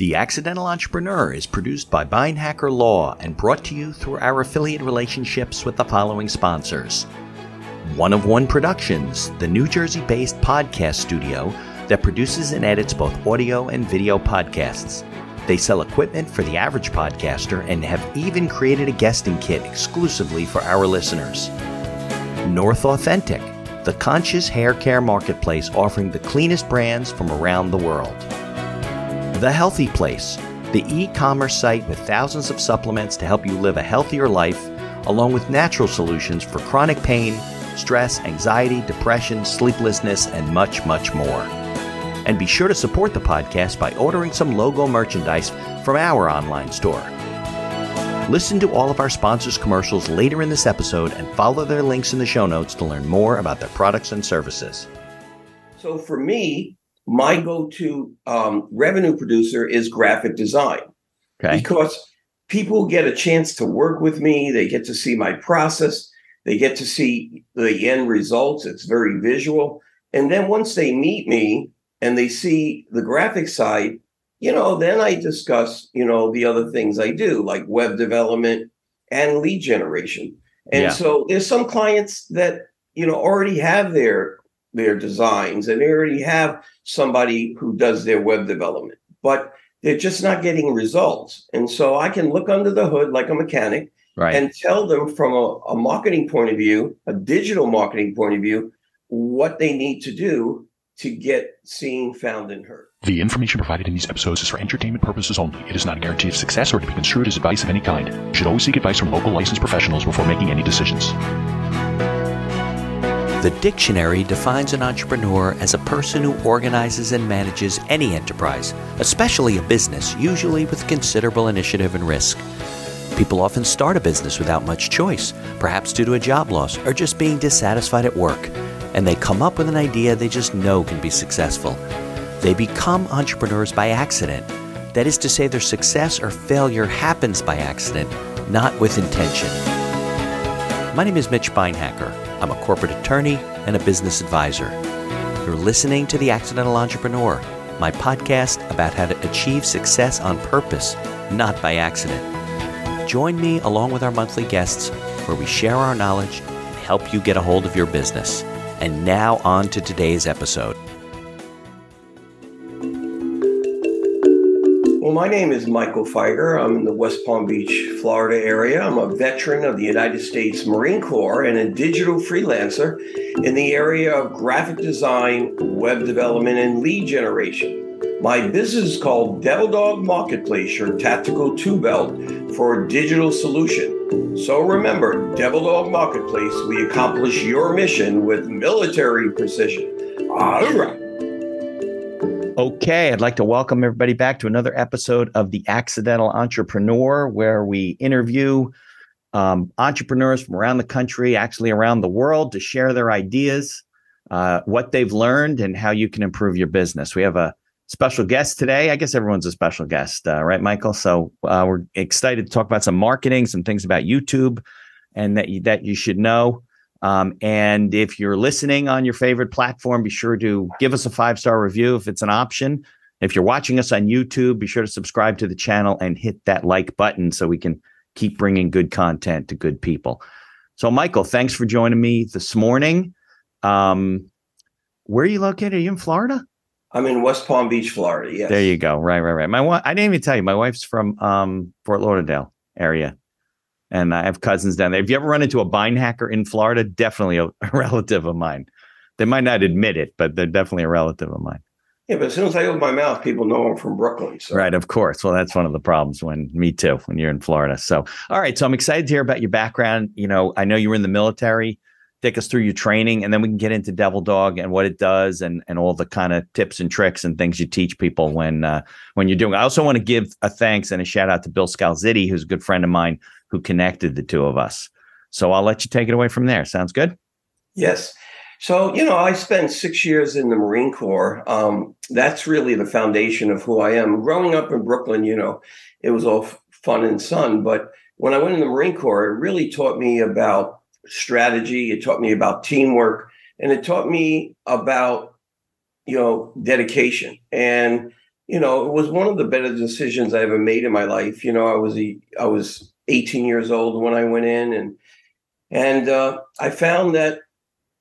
The Accidental Entrepreneur is produced by Beinhaker Law and brought to you through our affiliate relationships with the following sponsors. One of One Productions, the New Jersey based podcast studio that produces and edits both audio and video podcasts. They sell equipment for the average podcaster and have even created a guesting kit exclusively for our listeners. North Authentic, the conscious hair care marketplace offering the cleanest brands from around the world. The Healthy Place, the e commerce site with thousands of supplements to help you live a healthier life, along with natural solutions for chronic pain, stress, anxiety, depression, sleeplessness, and much, much more. And be sure to support the podcast by ordering some logo merchandise from our online store. Listen to all of our sponsors' commercials later in this episode and follow their links in the show notes to learn more about their products and services. So for me, my go-to um, revenue producer is graphic design Okay. because people get a chance to work with me they get to see my process they get to see the end results it's very visual and then once they meet me and they see the graphic side you know then i discuss you know the other things i do like web development and lead generation and Yeah. so there's some clients that you know already have their their designs and they already have somebody who does their web development but they're just not getting results and so i can look under the hood like a mechanic Right. and tell them from a, a marketing point of view a digital marketing point of view what they need to do to get seen found and heard The information provided in these episodes is for entertainment purposes only. It is not a guarantee of success or to be construed as advice of any kind. You should always seek advice from local licensed professionals before making any decisions. The dictionary defines an entrepreneur as a person who organizes and manages any enterprise, especially a business, usually with considerable initiative and risk. People often start a business without much choice, perhaps due to a job loss or just being dissatisfied at work, and they come up with an idea they just know can be successful. They become entrepreneurs by accident. That is to say, their success or failure happens by accident, not with intention. My name is Mitch Beinhaker. I'm a corporate attorney and a business advisor. You're listening to The Accidental Entrepreneur, my podcast about how to achieve success on purpose, not by accident. Join me along with our monthly guests where we share our knowledge and help you get a hold of your business. And now on to today's episode. Well, my name is Michael Fieger. I'm in the West Palm Beach, Florida area. I'm a veteran of the United States Marine Corps and a digital freelancer in the area of graphic design, web development, and lead generation. My business is called Devil Dog Marketplace, your tactical two belt for a digital solution. So remember, Devil Dog Marketplace, we accomplish your mission with military precision. All right. Okay, I'd like to welcome everybody back to another episode of The Accidental Entrepreneur, where we interview um, entrepreneurs from around the country, actually around the world, to share their ideas, uh, what they've learned, and how you can improve your business. We have a special guest today. I guess everyone's a special guest, uh, right, Michael? So uh, we're excited to talk about some marketing, some things about YouTube, and that you, that you should know. Um, and if you're listening on your favorite platform, be sure to give us a five star review if it's an option. If you're watching us on YouTube, be sure to subscribe to the channel and hit that like button so we can keep bringing good content to good people. So, Michael, thanks for joining me this morning. Um, where are you located? Are you in Florida? I'm in West Palm Beach, Florida. Yes. There you go. Right, right, right. My wife, I didn't even tell you, my wife's from um, Fort Lauderdale area. And I have cousins down there. If you ever run into a Beinhaker in Florida, definitely a, a relative of mine. They might not admit it, but they're definitely a relative of mine. Yeah, but as soon as I open my mouth, people know I'm from Brooklyn. So. Right, of course. Well, that's one of the problems when me too, when you're in Florida. So, all right. So I'm excited to hear about your background. You know, I know you were in the military. Take us through your training, and then we can get into Devil Dog and what it does, and and all the kind of tips and tricks and things you teach people when uh, when you're doing. I also want to give a thanks and a shout out to Bill Scalzitti, who's a good friend of mine who connected the two of us. So I'll let you take it away from there. Sounds good. Yes. So, you know, I spent six years in the Marine Corps. Um, that's really the foundation of who I am. Growing up in Brooklyn, you know, it was all fun and sun. But when I went in the Marine Corps, it really taught me about strategy. It taught me about teamwork and it taught me about, you know, dedication. And, you know, it was one of the better decisions I ever made in my life. You know, I was a, I was 18 years old when I went in, and and uh, I found that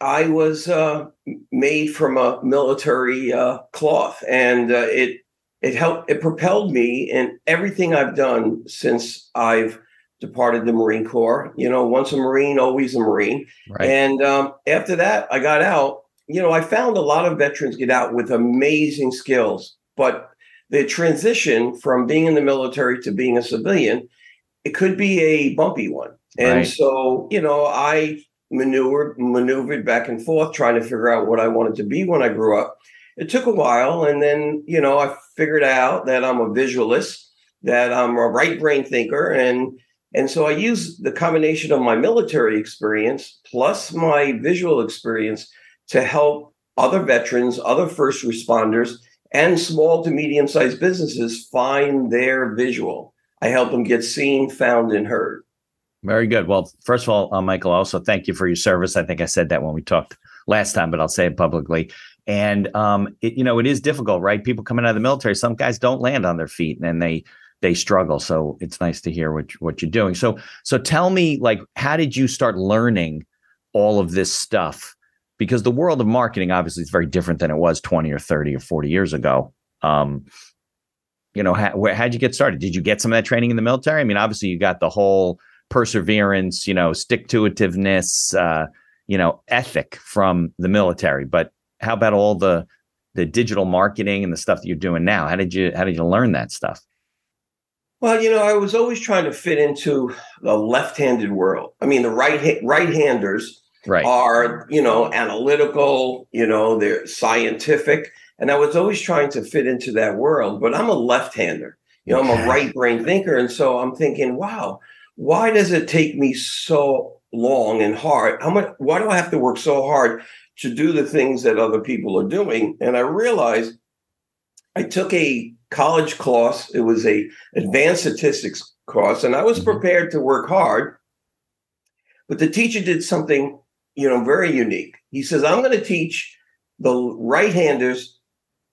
I was uh, made from a military uh, cloth, and uh, it it helped. It propelled me in everything I've done since I've departed the Marine Corps. You know, once a Marine, always a Marine. Right. And um, after that, I got out. You know, I found a lot of veterans get out with amazing skills, but the transition from being in the military to being a civilian, it could be a bumpy one. And right. so, you know, I maneuvered maneuvered back and forth trying to figure out what I wanted to be when I grew up. It took a while, and then you know I figured out that I'm a visualist, that I'm a right brain thinker, and and so I use the combination of my military experience plus my visual experience to help other veterans, other first responders, and small to medium sized businesses find their visual. I help them get seen, found, and heard. Very good. Well, first of all, uh, Michael, also thank you for your service. I think I said that when we talked last time, but I'll say it publicly. And um, it, you know, it is difficult, right? People coming out of the military, some guys don't land on their feet, and they they struggle. So it's nice to hear what what you're doing. So so tell me, like, how did you start learning all of this stuff? Because the world of marketing obviously is very different than it was 20 or 30 or 40 years ago. Um, you know, how, how'd you get started? Did you get some of that training in the military? I mean, obviously you got the whole perseverance, you know, stick to itiveness, uh, you know, ethic from the military. But how about all the the digital marketing and the stuff that you're doing now? How did you how did you learn that stuff? Well, you know, I was always trying to fit into the left-handed world. I mean, the right right-handers right. are, you know, analytical, you know, they're scientific, and I was always trying to fit into that world. But I'm a left-hander. You know, I'm a right brain thinker, and so I'm thinking, wow, why does it take me so long and hard? How much? Why do I have to work so hard to do the things that other people are doing? And I realized I took a college course. It was a advanced statistics course, and I was mm-hmm. prepared to work hard. But the teacher did something, you know, very unique. He says, "I'm going to teach the right-handers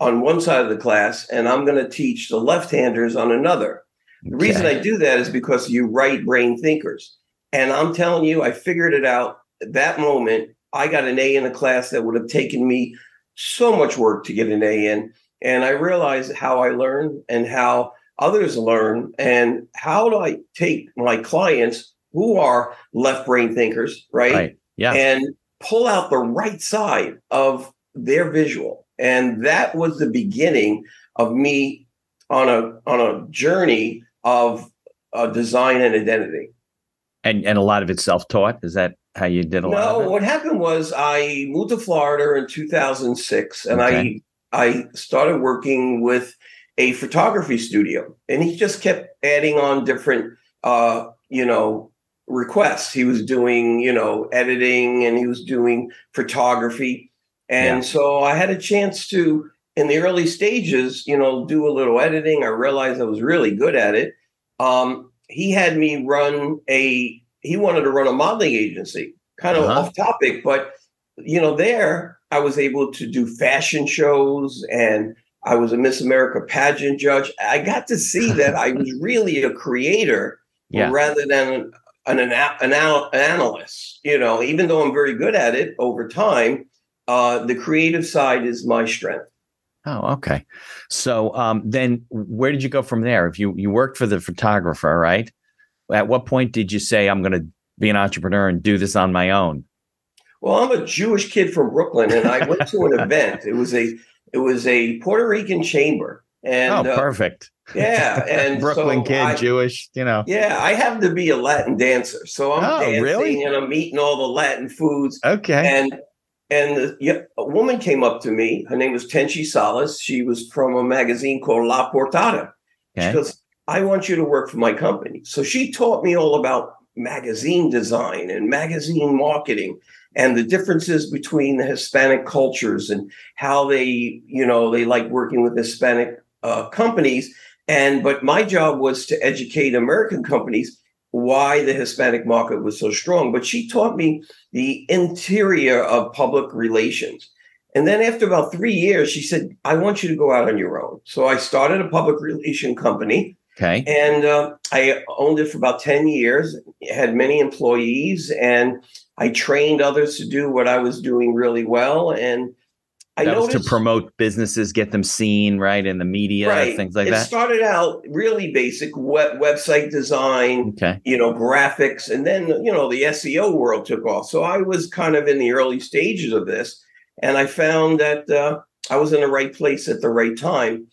on one side of the class, and I'm going to teach the left-handers on another." The okay. reason I do that is because you right brain thinkers. And I'm telling you, I figured it out at that moment. I got an A in a class that would have taken me so much work to get an A in. And I realized how I learn and how others learn and how do I take my clients who are left brain thinkers, right? right. Yeah. And pull out the right side of their visual. And that was the beginning of me on a on a journey of uh, design and identity. And and a lot of it self taught. Is that how you did a no, lot? No, what happened was I moved to Florida in 2006, and okay. I I started working with a photography studio, and he just kept adding on different, uh, you know, requests. He was doing, you know, editing, and he was doing photography, and yeah. so I had a chance to in the early stages, you know, do a little editing. I realized I was really good at it. Um, he had me run a, he wanted to run a modeling agency, kind of uh-huh. off topic, but, you know, there I was able to do fashion shows and I was a Miss America pageant judge. I got to see that I was really a creator yeah. rather than an, an, an, an analyst. You know, even though I'm very good at it over time, uh, the creative side is my strength. Oh, okay. So um, then, where did you go from there? If you you worked for the photographer, right? At what point did you say, "I'm going to be an entrepreneur and do this on my own"? Well, I'm a Jewish kid from Brooklyn, and I went to an event. It was a it was a Puerto Rican chamber, and oh, uh, perfect. Uh, yeah, and Brooklyn so kid, I, Jewish, you know. Yeah, I happen to be a Latin dancer, so I'm oh, dancing really? and I'm eating all the Latin foods. Okay, and and a woman came up to me. Her name was Tenchi Salas. She was from a magazine called La Portada. Okay. She goes, I want you to work for my company. So she taught me all about magazine design and magazine marketing and the differences between the Hispanic cultures and how they, you know, they like working with Hispanic uh, companies. And but my job was to educate American companies why the Hispanic market was so strong. But she taught me the interior of public relations. And then after about three years, she said, I want you to go out on your own. So I started a public relation company. Okay. And uh, I owned it for about 10 years, had many employees, and I trained others to do what I was doing really well. And I that was noticed, to promote businesses, get them seen, right, in the media, right, things like it that. It started out really basic web, website design, Okay. you know, graphics, and then you know the SEO world took off. So I was kind of in the early stages of this, and I found that uh, I was in the right place at the right time.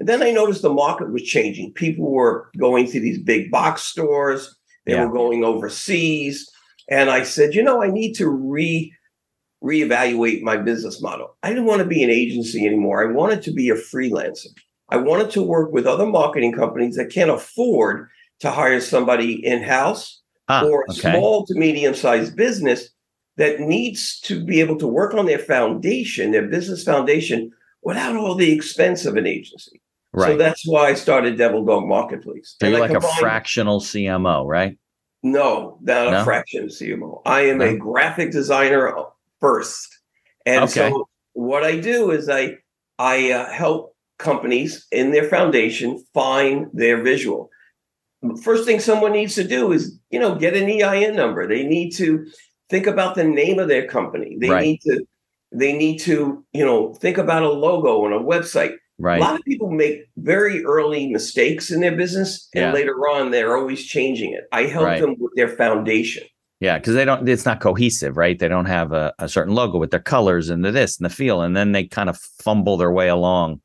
And then I noticed the market was changing. People were going to these big box stores. They Yeah. were going overseas, and I said, you know, I need to re reevaluate my business model. I didn't want to be an agency anymore. I wanted to be a freelancer. I wanted to work with other marketing companies that can't afford to hire somebody in house Ah, or a okay. small to medium sized business that needs to be able to work on their foundation, their business foundation, without all the expense of an agency. right. So that's why I started Devil Dog Marketplace. So And you're I like a fractional CMO, right? No, not No? a fraction of CMO. I am No? a graphic designer first, and Okay. so what I do is I I uh, help companies in their foundation find their visual. First thing someone needs to do is you know get an EIN number. They need to think about the name of their company. They Right. need to they need to you know think about a logo and a website. Right. A lot of people make very early mistakes in their business, and Yeah. later on, they're always changing it. I help Right. them with their foundation. Yeah, because they don't. It's not cohesive, right? They don't have a, a certain logo with their colors and the this and the feel, and then they kind of fumble their way along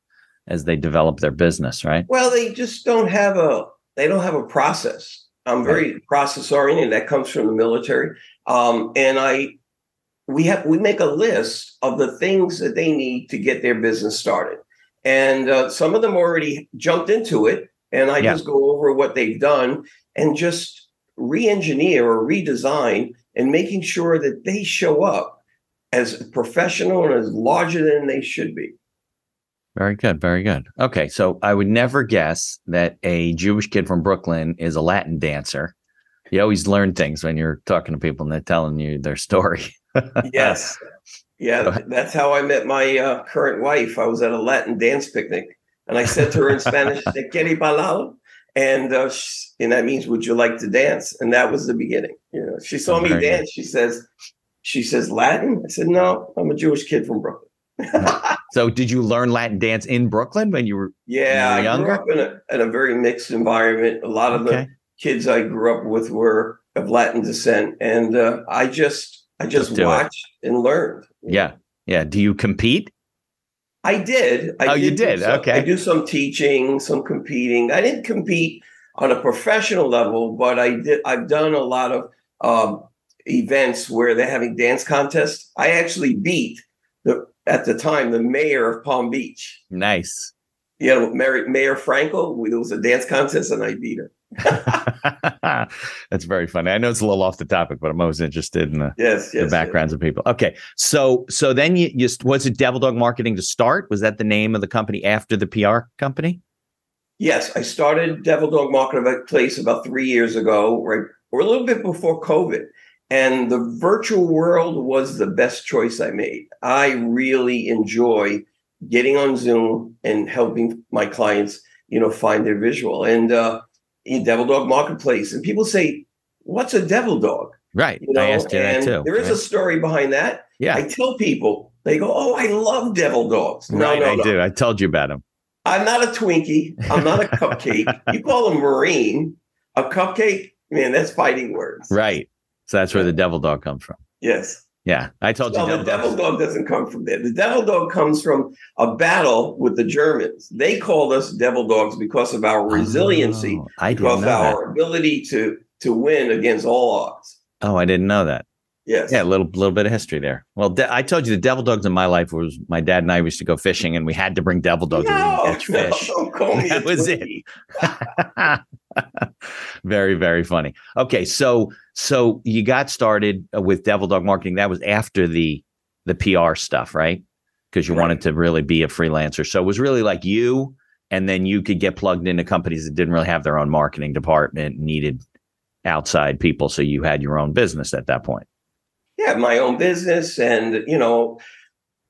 as they develop their business, right? Well, they just don't have a they don't have a process. I'm very process oriented. That comes from the military, um, and I we have we make a list of the things that they need to get their business started, and uh, some of them already jumped into it, and I Yeah. just go over what they've done and just re-engineer or redesign and making sure that they show up as professional and as larger than they should be. Very good, very good. Okay, so I would never guess that a Jewish kid from Brooklyn is a Latin dancer. You always learn things when you're talking to people and they're telling you their story. Yes. Yeah, that's how I met my uh, current wife. I was at a Latin dance picnic, and I said to her in Spanish, "Te quiere bailar?" And uh, sh- and that means, "Would you like to dance?" And that was the beginning. You know, she saw Oh, me dance. She says, "She says Latin." I said, "No, I'm a Jewish kid from Brooklyn." So, did you learn Latin dance in Brooklyn when you were yeah, You were I grew younger? up in a, in a very mixed environment. A lot of okay? the kids I grew up with were of Latin descent, and uh, I just I just, Just do it. watched and learned. Yeah, yeah. Do you compete? I did. I Oh, you did? some- Okay. I do some teaching, some competing. I didn't compete on a professional level, but I did. I've done a lot of um, events where they're having dance contests. I actually beat the at the time the mayor of Palm Beach. Nice. You know, Mayor, mayor Frankel. There was a dance contest, and I beat her. That's very funny. I know it's a little off the topic, but I'm always interested in the, Yes, yes. the backgrounds of people. Okay, so so then you just was it Devil Dog Marketing to start? Was that the name of the company after the PR company? Yes, I started Devil Dog Marketplace about three years ago, right, or a little bit before COVID. And the virtual world was the best choice I made. I really enjoy getting on Zoom and helping my clients, you know, find their visual. And uh, in Devil Dog Marketplace, and people say, "What's a devil dog?" Right. You know, I asked you that too. There is a story behind that. yeah. I tell people, they go, "Oh, I love devil dogs." No, right, no, I no. do. I told you about him. I'm not a Twinkie. I'm not a cupcake. You call a Marine. A cupcake, man, that's fighting words. Right. So that's where the Devil Dog comes from. Yes. Yeah. I told Well, you. the Devil Dog- doesn't come from there. The devil dog comes from a battle with the Germans. They called us devil dogs because of our oh, resiliency, Oh, I didn't because of that. our ability to to win against all odds. Oh, I didn't know that. Yes. Yeah, a little little bit of history there. Well, de- I told you the devil dogs in my life was my dad and I used to go fishing, and we had to bring devil dogs No, would catch no, fish. don't call me. a That was it. Very very funny. Okay, so so you got started uh, with Devil Dog Marketing. That was after the the PR stuff, right? Because you Right. wanted to really be a freelancer. So it was really like you, and then you could get plugged into companies that didn't really have their own marketing department, needed outside people. So you had your own business at that point. Yeah, my own business, and you know,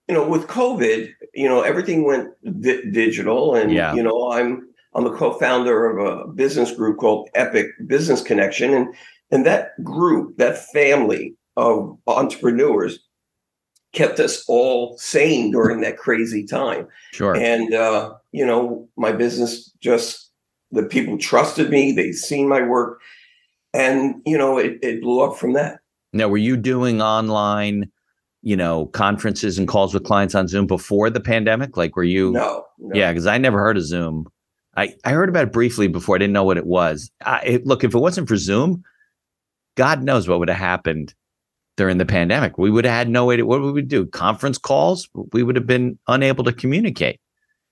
you know, with COVID, you know, everything went di- digital, and Yeah. you know, I'm I'm a co-founder of a business group called Epic Business Connection, and and that group, that family of entrepreneurs, kept us all sane during that crazy time. Sure. And uh, you know, my business just the people trusted me, they seen my work, and you know, it, it blew up from that. Now, were you doing online, you know, conferences and calls with clients on Zoom before the pandemic? Like, were you? No, no. Yeah, because I never heard of Zoom. I, I heard about it briefly before. I didn't know what it was. I, it, look, if it wasn't for Zoom, God knows what would have happened during the pandemic. We would have had no way to, what would we do? Conference calls? We would have been unable to communicate.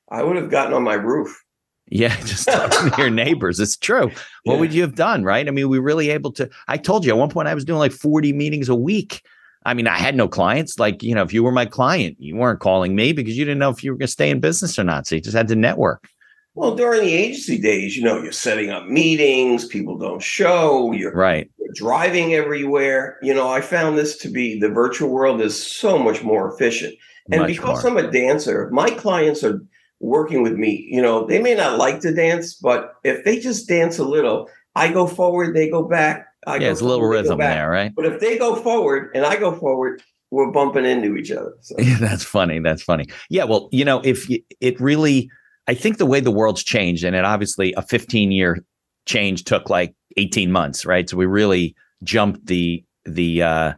I would have gotten on my roof. Yeah, just talking to your neighbors. It's true. What Yeah. would you have done? Right. I mean, we really able to. I told you at one point I was doing like 40 meetings a week. I mean, I had no clients. Like, you know, if you were my client, you weren't calling me because you didn't know if you were going to stay in business or not. So you just had to network. Well, during the agency days, you know, you're setting up meetings, people don't show, you're, Right. you're driving everywhere. You know, I found this to be the virtual world is so much more efficient. And Much because more. I'm a dancer, my clients are working with me. You know, they may not like to dance, but if they just dance a little, I go forward, they go back. I yeah, go it's a little forward, they go rhythm there, right? But if they go forward and I go forward, we're bumping into each other. So. Yeah, that's funny. That's funny. Yeah, well, you know, if you, it really, I think the way the world's changed, and it obviously a 15 year change took like 18 months, right? So we really jumped the the uh,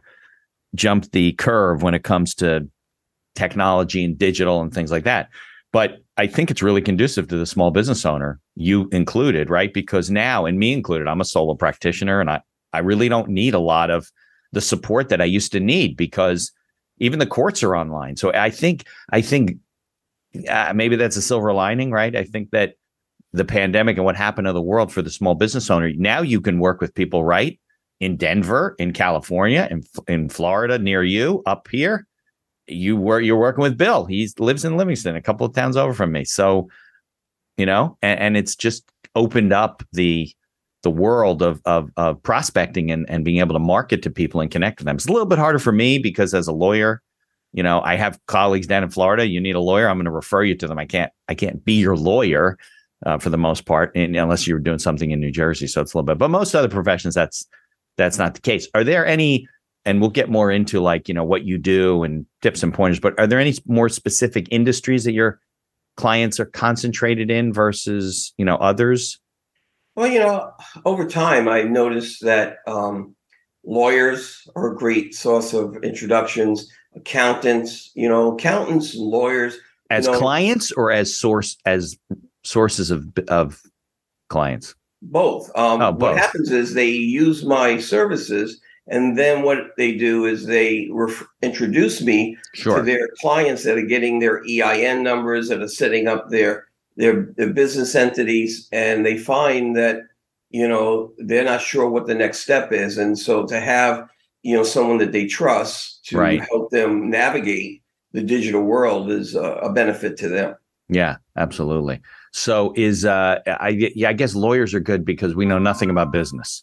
jumped the curve when it comes to technology and digital and things like that. But I think it's really conducive to the small business owner, you included, right? Because now, and me included, I'm a solo practitioner, and I I really don't need a lot of the support that I used to need because even the courts are online. So I think I think uh, maybe that's a silver lining, right? I think that the pandemic and what happened to the world for the small business owner. Now you can work with people right in Denver, in California, in in Florida, near you, up here. You were you're working with Bill. He lives in Livingston, a couple of towns over from me. So, you know, and, and it's just opened up the the world of, of of prospecting and and being able to market to people and connect with them. It's a little bit harder for me because as a lawyer, you know, I have colleagues down in Florida. You need a lawyer, I'm going to refer you to them. I can't I can't be your lawyer uh, for the most part, and, unless you're doing something in New Jersey. So it's a little bit. But most other professions, that's that's not the case. Are there any? And we'll get more into like you know what you do and tips and pointers. But are there any more specific industries that your clients are concentrated in versus you know others? Well, you know, over time, I noticed that um, lawyers are a great source of introductions. Accountants, you know, accountants and lawyers. as No. clients or as source as sources of of clients Both. Um, Oh, both. What happens is they use my services, and then what they do is they ref- introduce me to their clients that are getting their EIN numbers, that are setting up their their, their business entities, and they find that you know they're not sure what the next step is, and so to have you know someone that they trust to Right. help them navigate the digital world is a, a benefit to them. yeah absolutely so is uh i yeah i guess lawyers are good because we know nothing about business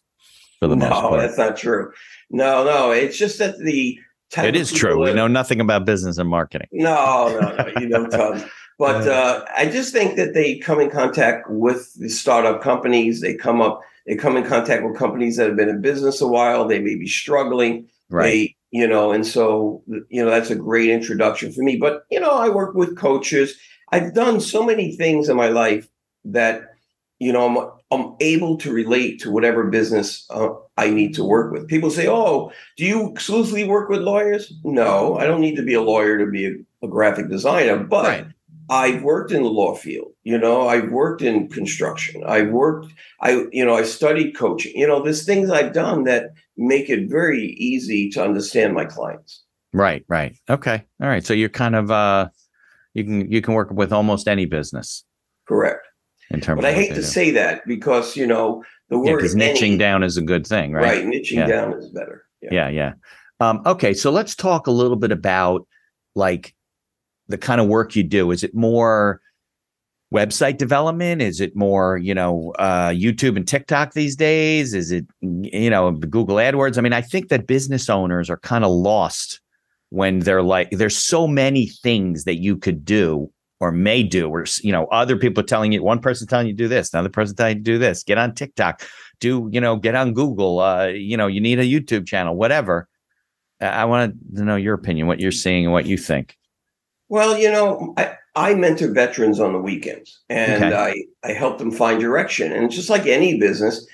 for the most No, part that's not true. No, no, it's just that the it is true we know nothing about business and marketing No, no, no, you know tons. But uh, I just think that they come in contact with the startup companies. They come up, they come in contact with companies that have been in business a while. They may be struggling. right They, you know, and so you know that's a great introduction for me. But you know, I work with coaches. I've done so many things in my life that you know I'm able to relate to whatever business uh, I need to work with. People say, "Oh, do you exclusively work with lawyers?" No, I don't need to be a lawyer to be a, a graphic designer, but right I've worked in the law field. You know, I've worked in construction. I worked, I, you know, I studied coaching. You know, there's things I've done that make it very easy to understand my clients. right right okay all right so you're kind of uh you can you can work with almost any business Correct. In terms But I hate to do. say that because, you know, the yeah word because niching any- down is a good thing right right, niching Yeah. down is better. yeah yeah um, okay so let's talk a little bit about like the kind of work you do is it more website development is it more you know uh, youtube and tiktok these days is it you know google adwords i mean i think that business owners are kind of lost when they're like, there's so many things that you could do or may do, or you know, other people telling you, one person telling you to do this, another person telling you to do this. Get on TikTok, do you know, get on Google. Uh, you know, you need a YouTube channel, whatever. I, want to know your opinion, what you're seeing, and what you think. Well, you know, I, I mentor veterans on the weekends, and okay. I I help them find direction. And just like any business,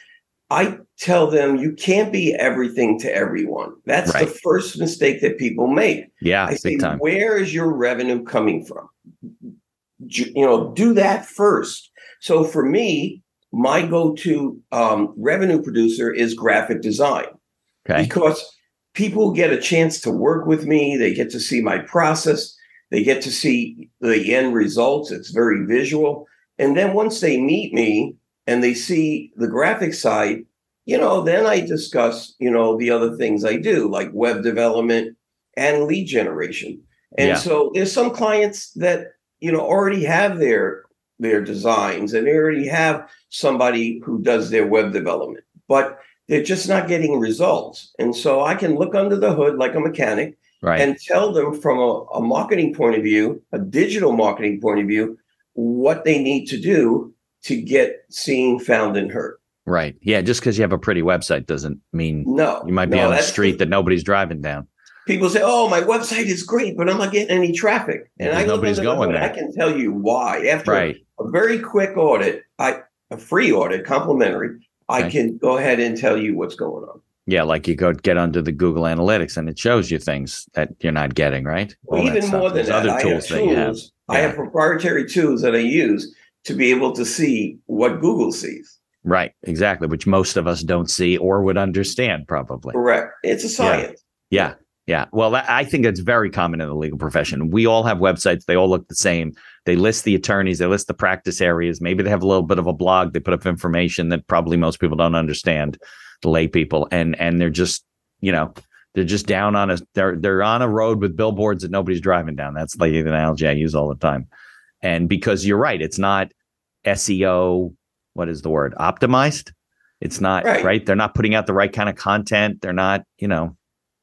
I tell them you can't be everything to everyone. That's right. the first mistake that people make. Yeah, I say, time. where is your revenue coming from? You know, do that first. So for me, my go-to um, revenue producer is graphic design okay. because people get a chance to work with me. They get to see my process. They get to see the end results. It's very visual. And then once they meet me and they see the graphic side, you know, then I discuss, you know, the other things I do, like web development and lead generation. And yeah. so there's some clients that you know already have their their designs and they already have somebody who does their web development but they're just not getting results. And so i can look under the hood like a mechanic right. and tell them from a, a marketing point of view a digital marketing point of view what they need to do to get seen found and heard. Right. Yeah just because you have a pretty website doesn't mean no you might be no, on a street that nobody's driving down people say, "Oh, my website is great, but I'm not getting any traffic." And I nobody's going there. I can tell you why. After right. a, very quick audit, I a free audit, complimentary, okay. I can go ahead and tell you what's going on. Yeah, like you go get under the Google Analytics and it shows you things that you're not getting, right? Well, even more than that, other tools, that you have. Yeah. I have proprietary tools that I use to be able to see what Google sees. Right, exactly, which most of us don't see or would understand, probably. Correct. It's a science. Yeah. yeah. Yeah. Well, I think it's very common in the legal profession. We all have websites. They all look the same. They list the attorneys, they list the practice areas. Maybe they have a little bit of a blog. They put up information that probably most people don't understand, the lay people. And, and they're just, you know, they're just down on a, they're, they're on a road with billboards that nobody's driving down. That's like the analogy I use all the time. And because you're right, it's not SEO, what is the word? Optimized. It's not right. right. They're not putting out the right kind of content. They're not, you know,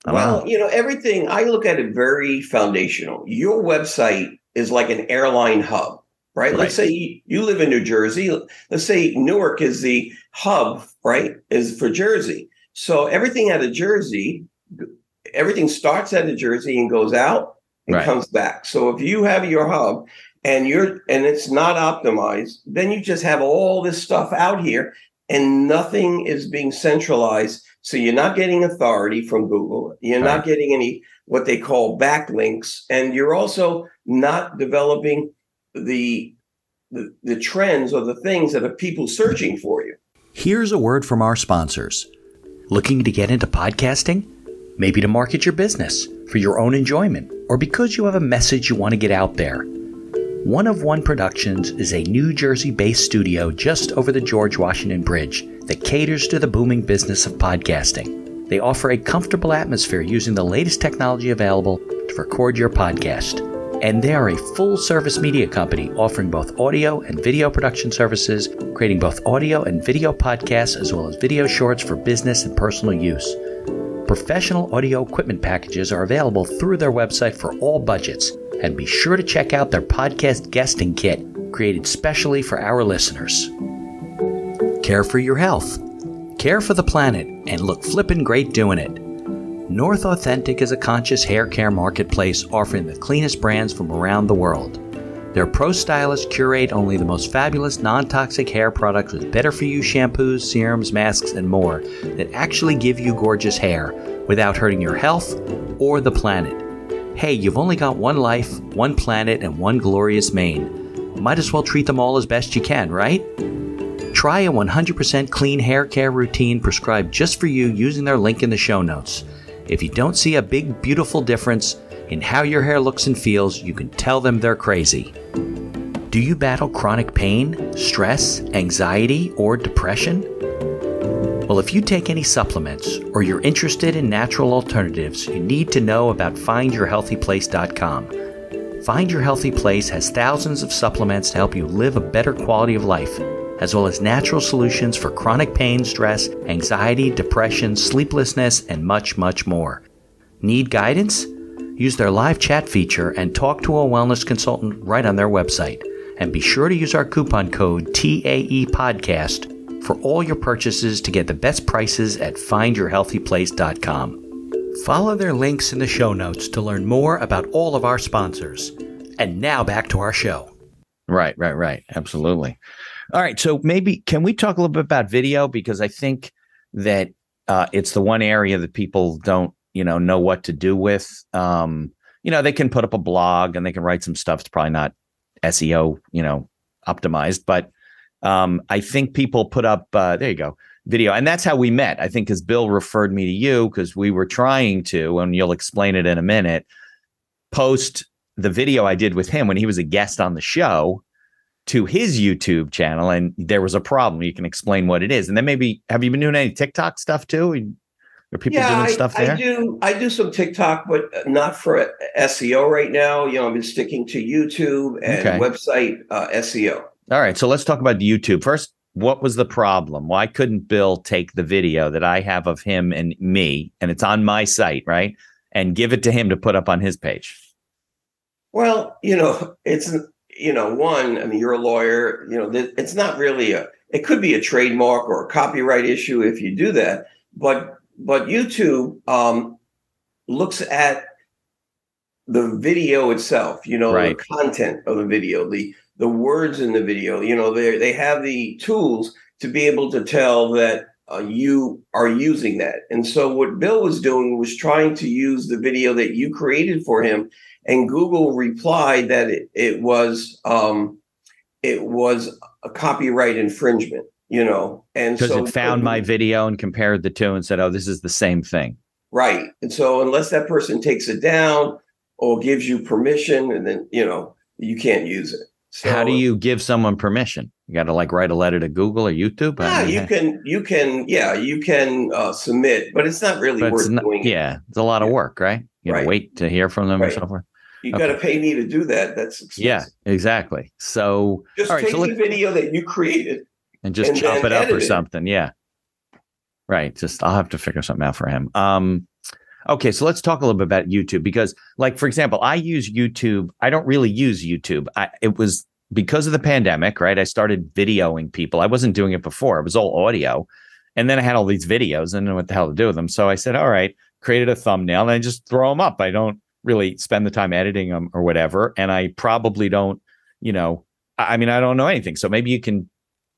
well, you know, everything I look at it very foundational. Your website is like an airline hub, right? right. Let's say you, you live in New Jersey. Let's say Newark is the hub, right? Is for Jersey. So everything out of Jersey, everything starts out of Jersey and goes out and right. comes back. So if you have your hub and you're and it's not optimized, then you just have all this stuff out here and nothing is being centralized so you're not getting authority from Google. You're right. not getting any what they call backlinks, and you're also not developing the, the the trends or the things that are people searching for you. Here's a word from our sponsors. Looking to get into podcasting? Maybe to market your business for your own enjoyment or because you have a message you want to get out there. One of One Productions is a New Jersey based studio just over the George Washington Bridge that caters to the booming business of podcasting. They offer a comfortable atmosphere using the latest technology available to record your podcast. And they are a full service media company offering both audio and video production services, creating both audio and video podcasts as well as video shorts for business and personal use. Professional audio equipment packages are available through their website for all budgets. And be sure to check out their podcast guesting kit, created specially for our listeners. Care for your health. Care for the planet and look flippin' great doing it. North Authentic is a conscious hair care marketplace offering the cleanest brands from around the world. Their pro stylists curate only the most fabulous non toxic hair products with better for you shampoos, serums, masks, and more that actually give you gorgeous hair without hurting your health or the planet. Hey, you've only got one life, one planet, and one glorious mane. Might as well treat them all as best you can, right? Try a 100% clean hair care routine prescribed just for you using their link in the show notes. If you don't see a big, beautiful difference in how your hair looks and feels, you can tell them they're crazy. Do you battle chronic pain, stress, anxiety, or depression? Well, if you take any supplements or you're interested in natural alternatives, you need to know about findyourhealthyplace.com. Find Your Healthy Place has thousands of supplements to help you live a better quality of life as well as natural solutions for chronic pain, stress, anxiety, depression, sleeplessness, and much, much more. Need guidance? use their live chat feature and talk to a wellness consultant right on their website. And be sure to use our coupon code TAE Podcast for all your purchases to get the best prices at findyourhealthyplace.com. Follow their links in the show notes to learn more about all of our sponsors. And now back to our show. Right, right, right. Absolutely. All right. So maybe can we talk a little bit about video because I think that uh, it's the one area that people don't, you know, know what to do with. Um, you know, they can put up a blog and they can write some stuff. It's probably not SEO, you know, optimized, but um, I think people put up. Uh, there you go video. And that's how we met. I think because Bill referred me to you because we were trying to, and you'll explain it in a minute, post the video I did with him when he was a guest on the show to his YouTube channel. And there was a problem. You can explain what it is. And then maybe have you been doing any TikTok stuff too? Are people yeah, doing I, stuff there? I do. I do some TikTok, but not for SEO right now. You know, I've been sticking to YouTube and Okay. website uh, SEO. All right. So let's talk about YouTube. First, what was the problem? Why couldn't Bill take the video that I have of him and me, and it's on my site, right? And give it to him to put up on his page? Well, you know, it's you know, one. I mean, you're a lawyer. You know, it's not really a. It could be a trademark or a copyright issue if you do that, but but YouTube um, looks at the video itself. You know, Right. the content of the video, the the words in the video. You know, they they have the tools to be able to tell that uh, you are using that. And so what Bill was doing was trying to use the video that you created for him and Google replied that it, it was um, it was a copyright infringement, you know, and Because so it found my video and compared the two and said, "Oh, this is the same thing." right, and so unless that person takes it down or gives you permission, and then you know you can't use it. So, How do you give someone permission? You got to like write a letter to Google or YouTube. Yeah, you can, you can, yeah, you can uh, submit, but it's not really but worth not, doing. yeah, it's a lot of work, right? You know, Right. wait to hear from them Right. and so forth. You Okay. got to pay me to do that. That's expensive. Yeah, exactly. So Just right, take so the video that you created. and just and chop it up or edit it. something. Yeah. Right. Just I'll have to figure something out for him. Um okay, so let's talk a little bit about YouTube because like for example, I use YouTube. I don't really use YouTube. I it was because of the pandemic, right? I started videoing people. I wasn't doing it before. It was all audio. And then I had all these videos. And know what the hell to do with them. So I said, all right, created a thumbnail and I just throw them up. I don't really spend the time editing them or whatever. And I probably don't, you know, I I mean, I don't know anything. So maybe you can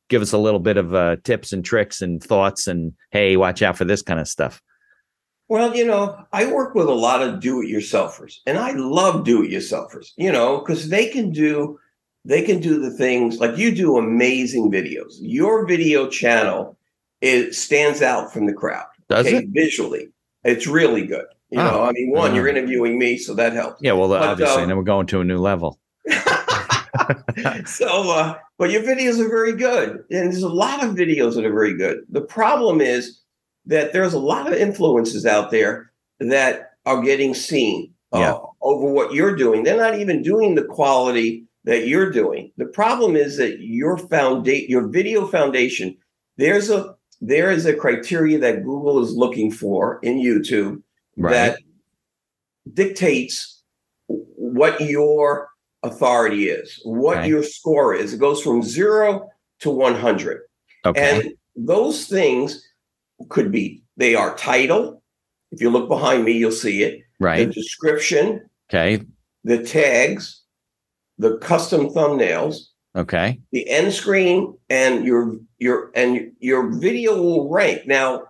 give us a little bit of uh, tips and tricks and thoughts and hey, watch out for this kind of stuff. Well, you know, I work with a lot of do-it-yourselfers, and I love do-it-yourselfers. You know, because they can do they can do the things like you do amazing videos. Your video channel it stands out from the crowd. Does okay, it? Visually, it's really good. You Oh. know, I mean, one, you're interviewing me, so that helps. Yeah, well, But, obviously, um, and then we're going to a new level. so, uh, but your videos are very good, and there's a lot of videos that are very good. The problem is that there's a lot of influences out there that are getting seen uh, Yeah. over what you're doing. They're not even doing the quality that you're doing. The problem is that your foundation, your video foundation, there's a there is a criteria that Google is looking for in YouTube Right. that dictates what your authority is, what your score is. It goes from zero to 100. okay. And those things could be, they are title. If you look behind me, you'll see it. right. The description, Okay. the tags, the custom thumbnails, Okay. the end screen, and your your and your video will rank. Now,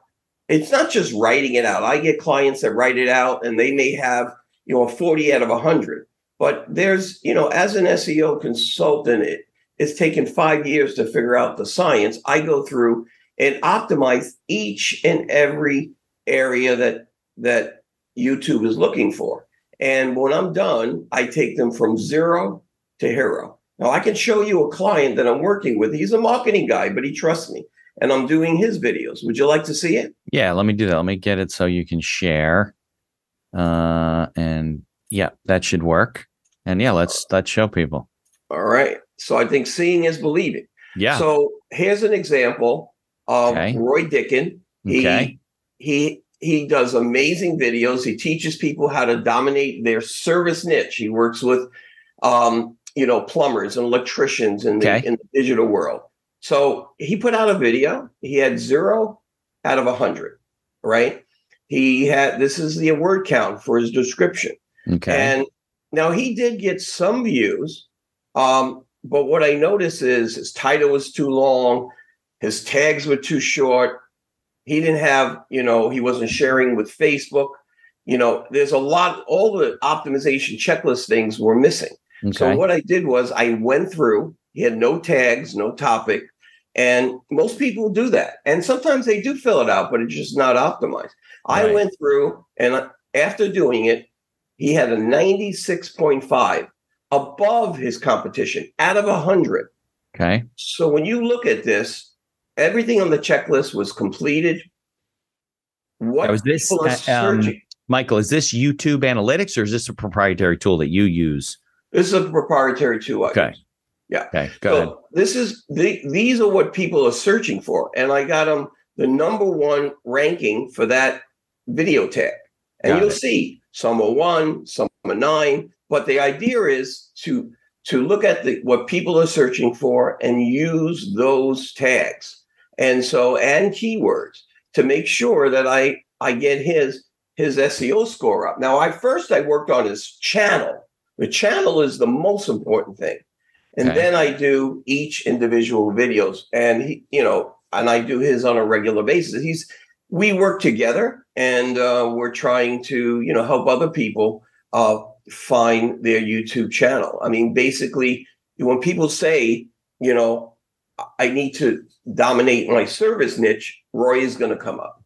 it's not just writing it out. I get clients that write it out and they may have, you know, a 40 out of 100. But there's, you know, as an SEO consultant, it, it's taken five years to figure out the science. I go through and optimize each and every area that that YouTube is looking for. And when I'm done, I take them from zero to hero. Now I can show you a client that I'm working with. He's a marketing guy, but he trusts me. And I'm doing his videos. Would you like to see it? Yeah, let me do that. Let me get it so you can share. Uh and yeah, that should work. And yeah, let's let's show people. All right. So I think seeing is believing. Yeah. So here's an example of Okay. Roy Dickin. He, okay. he he does amazing videos. He teaches people how to dominate their service niche. He works with, um, you know, plumbers and electricians in the, Okay. in the digital world. So he put out a video. He had zero out of a hundred, right? He had this is the word count for his description. Okay. And now he did get some views, um, but what I noticed is his title was too long, his tags were too short. He didn't have, you know, he wasn't sharing with Facebook. You know, there's a lot, all the optimization checklist things were missing. okay. So what I did was I went through, he had no tags, no topic. And most people do that. And sometimes they do fill it out, but it's just not optimized. I went through and after doing it, he had a 96.5 above his competition out of 100. okay. So when you look at this, everything on the checklist was completed. What Now, is this, um. Michael, is this YouTube analytics or is this a proprietary tool that you use? this is a proprietary tool. I Okay. use. Yeah. Okay. Go so ahead. this is the, these are what people are searching for, and I got them the number one ranking for that video tag. And Got you'll it. see some are one, some are nine. But the idea is to to look at the what people are searching for and use those tags, and so and keywords to make sure that I I get his his SEO score up. Now, I first I worked on his channel. The channel is the most important thing. And Okay. then I do each individual videos and he, you know, and I do his on a regular basis. He's we work together and uh, we're trying to, you know, help other people uh, find their YouTube channel. I mean, basically, when people say, you know, I need to dominate my service niche, Roy is going to come up.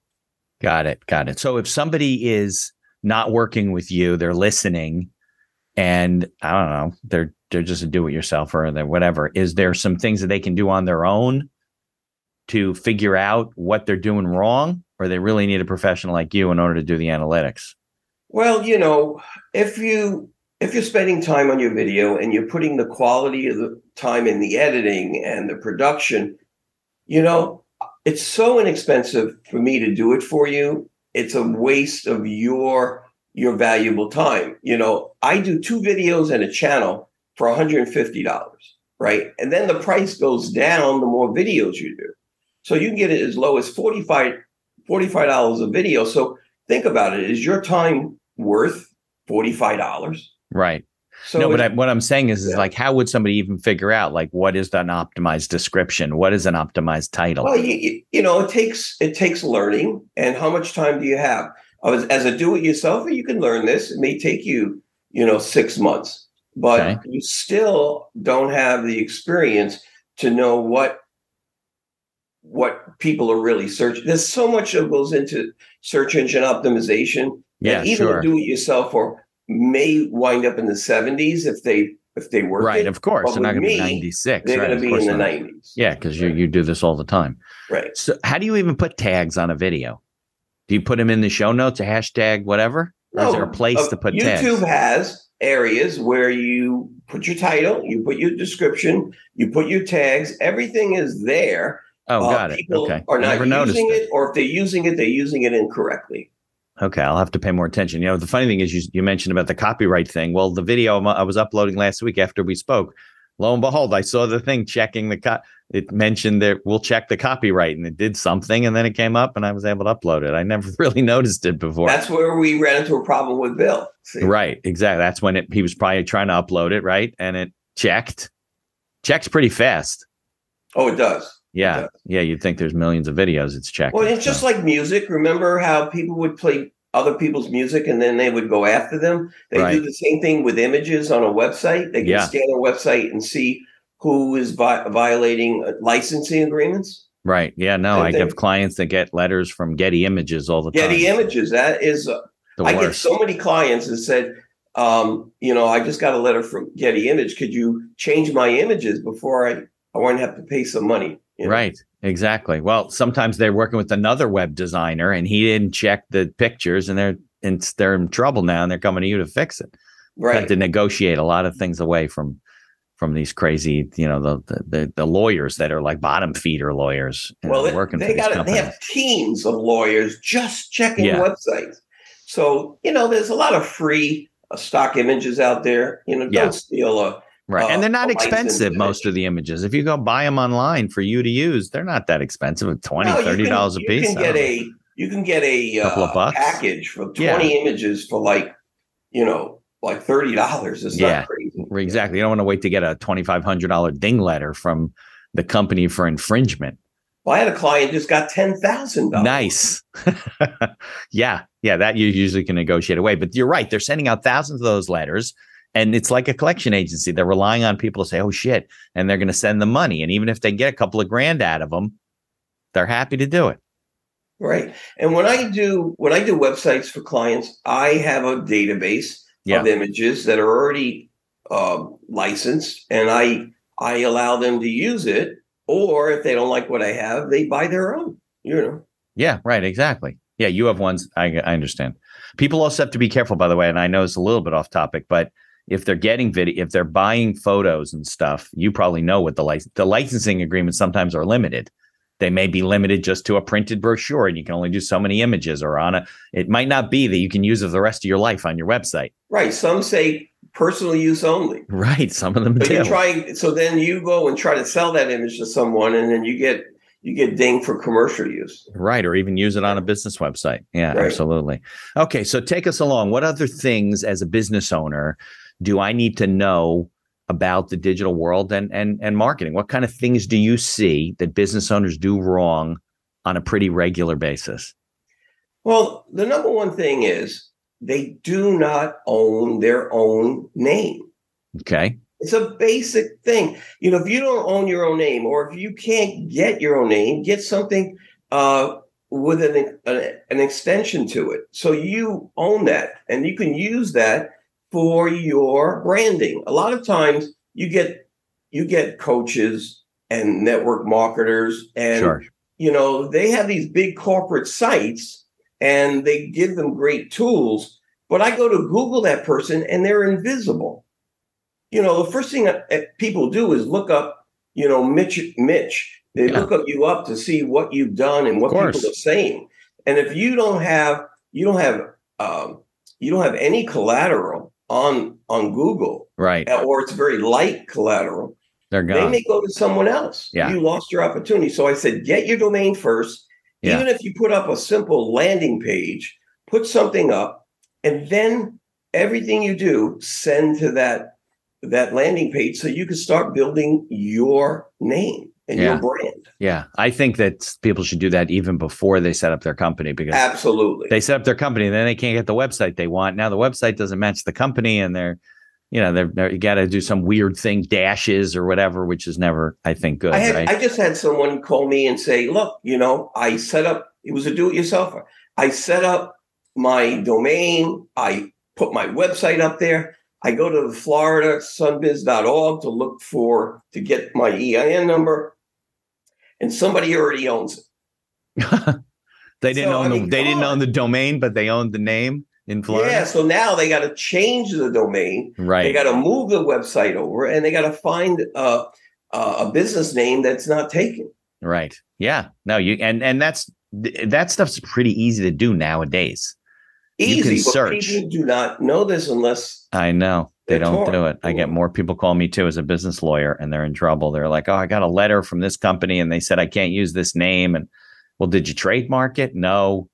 Got it. Got it. So if somebody is not working with you, they're listening and I don't know, they're they're just a do-it-yourself or whatever. Is there some things that they can do on their own to figure out what they're doing wrong? Or they really need a professional like you in order to do the analytics? Well, you know, if you if you're spending time on your video and you're putting the quality of the time in the editing and the production, you know, it's so inexpensive for me to do it for you. It's a waste of your your valuable time. You know, I do two videos and a channel for $150, right? And then the price goes down the more videos you do. So you can get it as low as 45 $45 a video. So think about it. Is your time worth $45? Right. So no, but I, what I'm saying is, is Yeah. like, how would somebody even figure out like what is an optimized description? What is an optimized title? well, you, you, know, it takes it takes learning. And how much time do you have? As, as a do-it-yourselfer, you can learn this. It may take you, you know, six months, but Okay. you still don't have the experience to know what what people are really searching. There's so much that goes into search engine optimization. yeah, even sure. a do-it-yourself or may wind up in the 70s if they if they work Right. it. Of course. But They're not going to be 96. They're right, going of to be in the not. 90s. Yeah, because you you do this all the time. Right. So how do you even put tags on a video? Do you put them in the show notes, a hashtag, whatever? Or is there a place uh, to put tags? YouTube tags? has areas where you put your title, you put your description, you put your tags. Everything is there. Oh, Uh, got it. People Okay. are not using it. it, or if they're using it, they're using it incorrectly. Okay, I'll have to pay more attention. You know, the funny thing is, you, you mentioned about the copyright thing. Well, the video I'm- was uploading last week after we spoke, lo and behold, I saw the thing checking the co- it mentioned that we'll check the copyright, and it did something, and then it came up, and I was able to upload it. I never really noticed it before. That's where we ran into a problem with Bill. See? right, exactly. That's when it he was probably trying to upload it, right, and it checked. Checks pretty fast. Oh, it does. Yeah, yeah. You'd think there's millions of videos it's checking. Well, it's just like music. Remember how people would play other people's music and then they would go after them? They do the same thing with images on a website. They can Yeah. scan a website and see who is vi- violating uh, licensing agreements. right. Yeah, no, I have clients that get letters from Getty Images all the Getty time. Getty Images. That is, uh, I get so many clients that said, um, you know, I just got a letter from Getty Image. Could you change my images before I, I won't have to pay some money? You know? Right. Exactly. Well, sometimes they're working with another web designer and he didn't check the pictures and they're in, they're in trouble now and they're coming to you to fix it. You Right. have to negotiate a lot of things away from from these crazy, you know, the the, the lawyers that are like bottom feeder lawyers. Well, they, working they got they have teams of lawyers just checking yeah. websites. So you know, there's a lot of free uh, stock images out there. You know, don't yeah. steal a Right. Uh, and they're not expensive, most of the images. If you go buy them online for you to use, they're not that expensive. 20 no, 30 dollars a piece. You can get a you can get a couple uh, of bucks. package for 20 yeah. images for like, you know, like $30. It's yeah, crazy. Exactly. You don't want to wait to get a $2500 ding letter from the company for infringement. Well, I had a client just got ten thousand dollars. Nice. yeah, yeah, that you usually can negotiate away. But you're right; they're sending out thousands of those letters and it's like a collection agency. They're relying on people to say, "Oh shit," and they're going to send them money. And even if they get a couple of grand out of them, they're happy to do it. Right. And when I do when I do websites for clients, I have a database yeah. of images that are already uh, licensed, and I I allow them to use it. Or if they don't like what I have, they buy their own. You know. Yeah. Right. Exactly. Yeah. You have ones. I I understand. People also have to be careful, by the way. And I know it's a little bit off topic, but if they're getting video, if they're buying photos and stuff, you probably know what the license, the licensing agreements sometimes are limited. They may be limited just to a printed brochure and you can only do so many images or on a, it might not be that you can use it the rest of your life on your website. Right. Some say personal use only. Right. Some of them but do. You try, so then you go and try to sell that image to someone and then you get you get dinged for commercial use. Right. Or even use it on a business website. Yeah, right. absolutely. Okay. So take us along. What other things as a business owner do I need to know about the digital world and and and marketing? What kind of things do you see that business owners do wrong on a pretty regular basis? Well, the number one thing is they do not own their own name. Okay. It's a basic thing. You know, if you don't own your own name, or if you can't get your own name, get something uh, with an, an, an extension to it. So you own that, and you can use that for your branding. A lot of times you get you get coaches and network marketers and sure. you know they have these big corporate sites and they give them great tools but i go to google that person and they're invisible you know the first thing that people do is look up you know mitch mitch they yeah. look up you up to see what you've done and what people are saying and if you don't have you don't have um, you don't have any collateral on on Google, right? Uh, or it's very light collateral. They're gone. They may go to someone else. Yeah. You lost your opportunity. So I said, get your domain first. Yeah. Even if you put up a simple landing page, put something up, and then everything you do, send to that that landing page so you can start building your name and yeah. your brand. Yeah. I think that people should do that even before they set up their company because absolutely they set up their company and then they can't get the website they want. Now the website doesn't match the company and they're, you know, they're, they're you got to do some weird thing, dashes or whatever, which is never, I think, good. I, had, right? I just had someone call me and say, look, you know, I set up, it was a do it yourselfer. I set up my domain. I put my website up there. I go to the Florida sunbiz.org to look for, to get my EIN number and somebody already owns it. they didn't so, own I mean, the they didn't on. own the domain, but they owned the name in Florida. Yeah, so now they got to change the domain. Right. They got to move the website over, and they got to find uh, a, a business name that's not taken. Right. Yeah. No. You and and that's that stuff's pretty easy to do nowadays. Easy, you can search. people do not know this unless I know they don't do it. I get more people call me too as a business lawyer and they're in trouble. They're like, "Oh, I got a letter from this company and they said I can't use this name." And well, did you trademark it? No.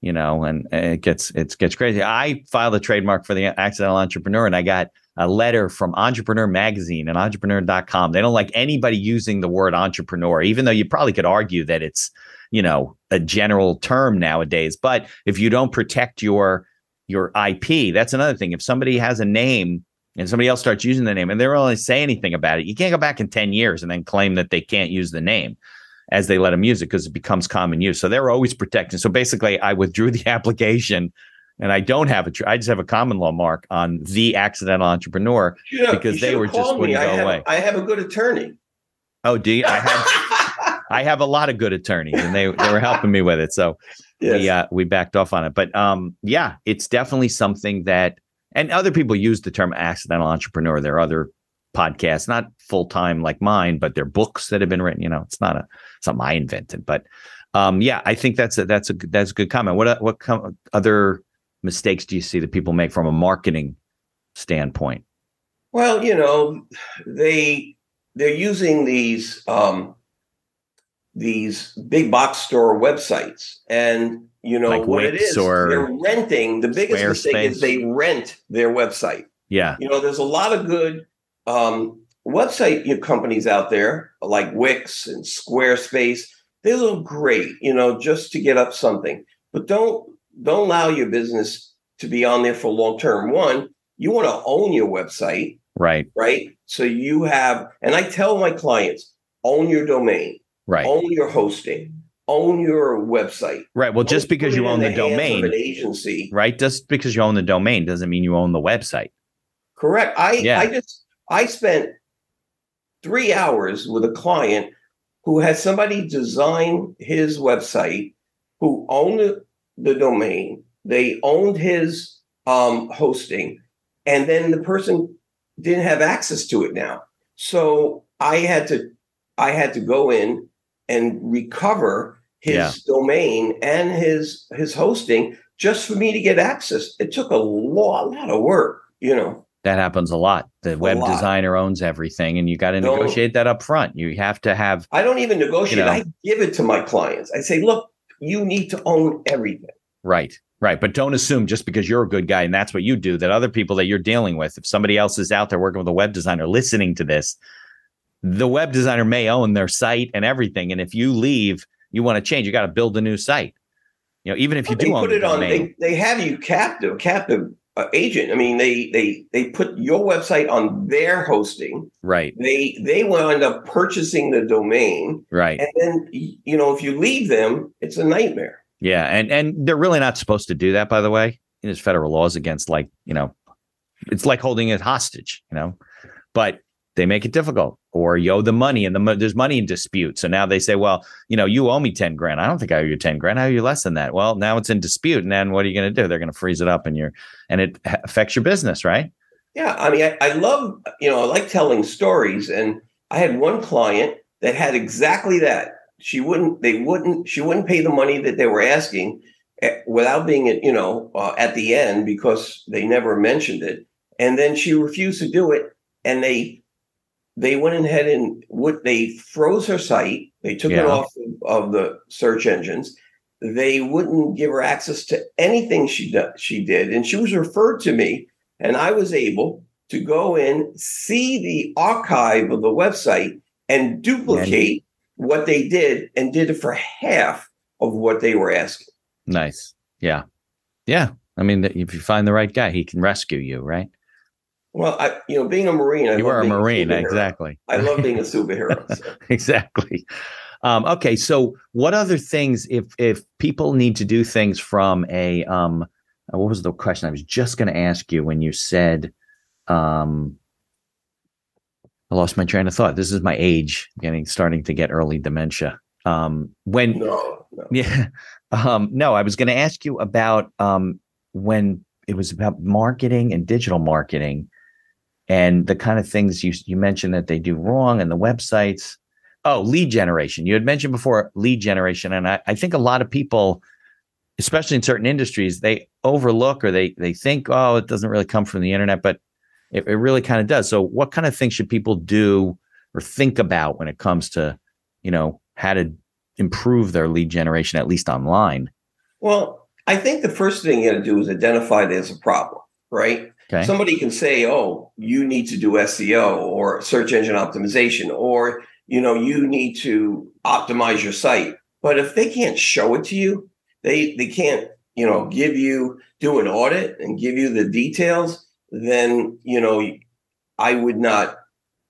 You know, and, and it gets it gets crazy. I filed a trademark for the accidental entrepreneur and I got a letter from Entrepreneur Magazine and entrepreneur.com. They don't like anybody using the word entrepreneur, even though you probably could argue that it's you know a general term nowadays but if you don't protect your your ip that's another thing if somebody has a name and somebody else starts using the name and they don't really say anything about it you can't go back in 10 years and then claim that they can't use the name as they let them use it because it becomes common use so they're always protected so basically i withdrew the application and I don't have a, I just have a common law mark on the accidental entrepreneur because they were just wouldn't go have, away. I have a good attorney. Oh, do you? I have. I have a lot of good attorneys, and they they were helping me with it. So yes. we uh, we backed off on it. But um, yeah, it's definitely something that, and other people use the term accidental entrepreneur. There are other podcasts, not full time like mine, but they're books that have been written. You know, it's not a something I invented, but um, yeah, I think that's a that's a that's a good comment. What what com- other mistakes do you see that people make from a marketing standpoint? Well, you know, they they're using these um, these big box store websites, and you know Like what it Wix is. or they're renting. The biggest mistake is they rent their website. Yeah, You know, there's a lot of good um, website companies out there like Wix and Squarespace. They look great, you know, just to get up something. But don't don't allow your business to be on there for long term. One, you want to own your website, right, right? So you have, and I tell my clients, own your domain, right, own your hosting, own your website. right. Well, just because you own the, of domain, an agency, right? Just because you own the domain doesn't mean you own the website. Correct. I Yeah. I just I spent three hours with a client who had somebody design his website, who owned the, the domain, they owned his um, hosting, and then the person didn't have access to it now. So I had to I had to go in and recover his Yeah. domain and his his hosting just for me to get access. It took a lot, a lot of work, you know. That happens a lot. The web lot. designer owns everything, and you got to negotiate that up front. You have to have I don't even negotiate. You know. I give it to my clients. I say, look, you need to own everything. Right. Right. But don't assume just because you're a good guy and that's what you do that other people that you're dealing with, if somebody else is out there working with a web designer listening to this, the web designer may own their site and everything. And if you leave, you want to change, you got to build a new site. You know, even if you they do put it on. domain. They, they have you captive, captive uh, agent. I mean, they they they put your website on their hosting. right. They they wind up purchasing the domain, Right. and then you know if you leave them, it's a nightmare. Yeah. And and they're really not supposed to do that, by the way. There's federal laws against like, you know, it's like holding it hostage, you know. But they make it difficult or you owe the money and the there's money in dispute. So now they say, well, you know, you owe me 10 grand. I don't think I owe you 10 grand. I owe you less than that. Well, now it's in dispute. And then what are you going to do? They're going to freeze it up and you're, and it affects your business, right? Yeah, I mean, I, I love you know I like telling stories, and I had one client that had exactly that. She wouldn't, they wouldn't, she wouldn't pay the money that they were asking eh, without being, you know, uh, at the end because they never mentioned it, and then she refused to do it, and they they went ahead and would they froze her site, they took it off of, of the search engines. They wouldn't give her access to anything she do, she did, and she was referred to me and I was able to go in, see the archive of the website, and duplicate what they did, and did it for half of what they were asking. Nice. Yeah. Yeah. I mean, if you find the right guy, he can rescue you, right? Well, I, you know, being a marine, I you are a marine. superhero. exactly. I love being a superhero. so. exactly. Um, okay, so what other things if if people need to do things from a um what was the question I was just going to ask you when you said um I lost my train of thought. This is my age getting starting to get early dementia. Um when No, no. yeah. Um, no, I was going to ask you about um, when it was about marketing and digital marketing and the kind of things you you mentioned that they do wrong and the websites. Oh, lead generation. You had mentioned before lead generation. And I, I think a lot of people, especially in certain industries, they overlook or they they think, oh, it doesn't really come from the internet, but it, it really kind of does. So what kind of things should people do or think about when it comes to, you know, how to improve their lead generation, at least online. Well, I think the first thing you got to do is identify there's a problem, right? Okay. Somebody can say, "Oh, you need to do SEO or search engine optimization, or you know, you need to optimize your site." But if they can't show it to you, they they can't, you know, give you do an audit and give you the details, then you know, I would not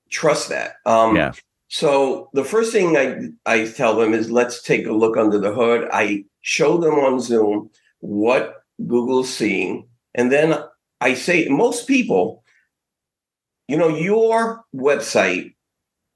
trust that. Um, Yeah. So the first thing I I tell them is let's take a look under the hood. I show them on Zoom what Google's seeing, and then I say most people, you know, your website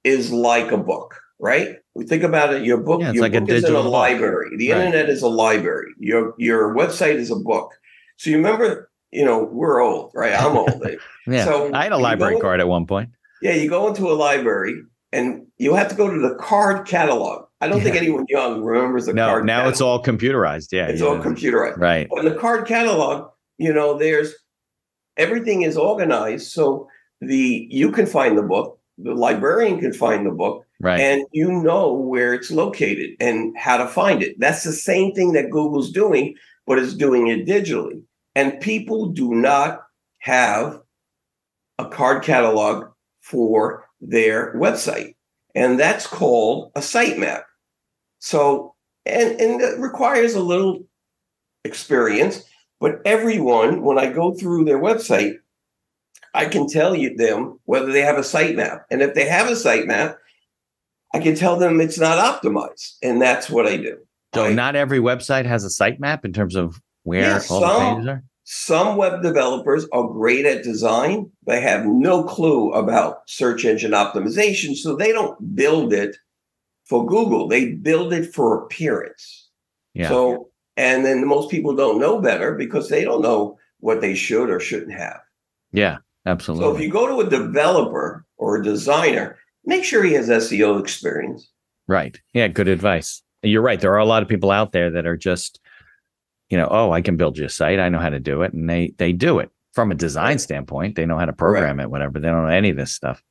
is like a book, right? We think about it. Your book, Yeah, your like a book is in a book. library. The Right. internet is a library. Your your website is a book. So you remember, you know, we're old, right? I'm old. Yeah. So I had a library card at one point. Yeah, you go into a library and you have to go to the card catalog. I don't think anyone young remembers the No, card. now it's all computerized. Yeah. it's yeah. all computerized. Right. In the card catalog, you know, there's everything is organized so the you can find the book, the librarian can find the book, Right. and you know where it's located and how to find it. That's the same thing that Google's doing, but it's doing it digitally. And people do not have a card catalog for their website. And that's called a sitemap. So, and, and it requires a little experience, but everyone, when I go through their website, I can tell you them whether they have a sitemap. And if they have a sitemap, I can tell them it's not optimized. And that's what I do. so not every website has a sitemap in terms of where Yeah, all the some- pages are. Some web developers are great at design. They have no clue about search engine optimization. So they don't build it for Google, they build it for appearance. Yeah. So, and then most people don't know better because they don't know what they should or shouldn't have. yeah. Absolutely. So if you go to a developer or a designer, make sure he has SEO experience. right. Yeah. Good advice. You're right. There are a lot of people out there that are just, you know, oh, I can build you a site. I know how to do it, and they they do it from a design Right. standpoint. They know how to program it, whatever. They don't know any of this stuff.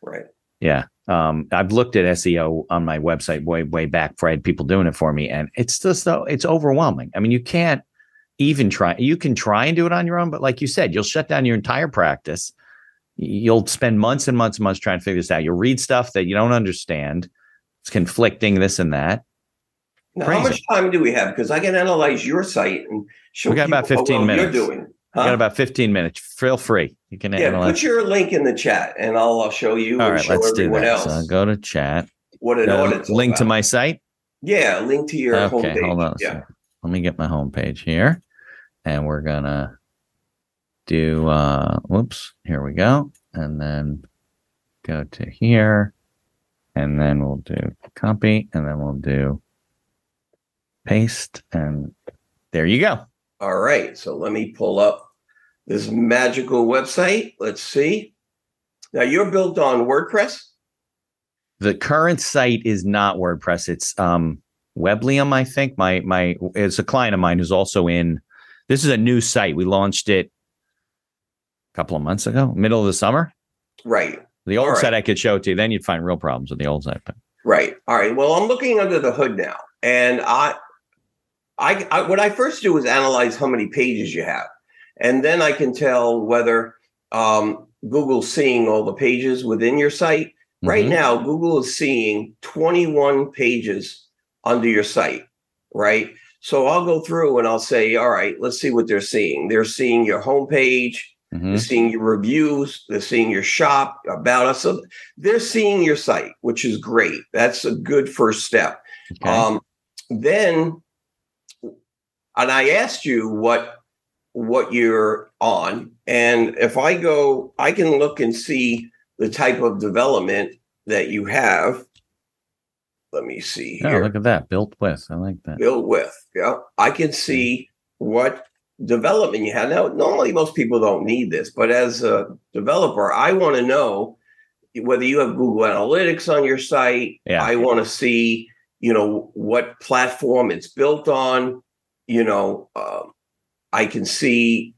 Right. Yeah. Um, I've looked at SEO on my website way, way back before I had people doing it for me. And it's just though it's overwhelming. I mean, you can't even try, you can try and do it on your own, but like you said, you'll shut down your entire practice. You'll spend months and months and months trying to figure this out. You'll read stuff that you don't understand. It's conflicting, this and that. Now, how much time do we have? Because I can analyze your site and show We got about 15 well minutes. You're doing. Huh? got about 15 minutes. Feel free. You can yeah, analyze. put your link in the chat, and I'll, I'll show you All and right, show let's do that. else So go to chat. what an Uh, all link to my site. yeah, link to your okay, homepage. hold on. Yeah. Let me get my homepage here. And we're gonna do uh whoops, here we go. And then go to here. And then we'll do copy and then we'll do paste and there you go. All right, so let me pull up this magical website. Let's see. Now you're built on WordPress. The current site is not WordPress. It's um Weblium, I think. My my it's a client of mine who's also in this is a new site. We launched it a couple of months ago, middle of the summer. Right, The old right. site I could show it to you, then you'd find real problems with the old site. But right. All right. Well, I'm looking under the hood now, and I, I, I what I first do is analyze how many pages you have, and then I can tell whether um, Google's seeing all the pages within your site. Right Mhm. now, Google is seeing 21 pages under your site, right? So I'll go through and I'll say, all right, let's see what they're seeing. They're seeing your homepage, Mhm. they're seeing your reviews, they're seeing your shop, about us. So they're seeing your site, which is great. That's a good first step. Okay. Um, then, and I asked you what what you're on, and if I go, I can look and see the type of development that you have. Let me see oh, here. look at that. Built with. I like that. Built with, yeah. I can see what development you have. Now, normally most people don't need this, but as a developer, I want to know whether you have Google Analytics on your site. Yeah. I want to see, you know, what platform it's built on. You know, um, I can see,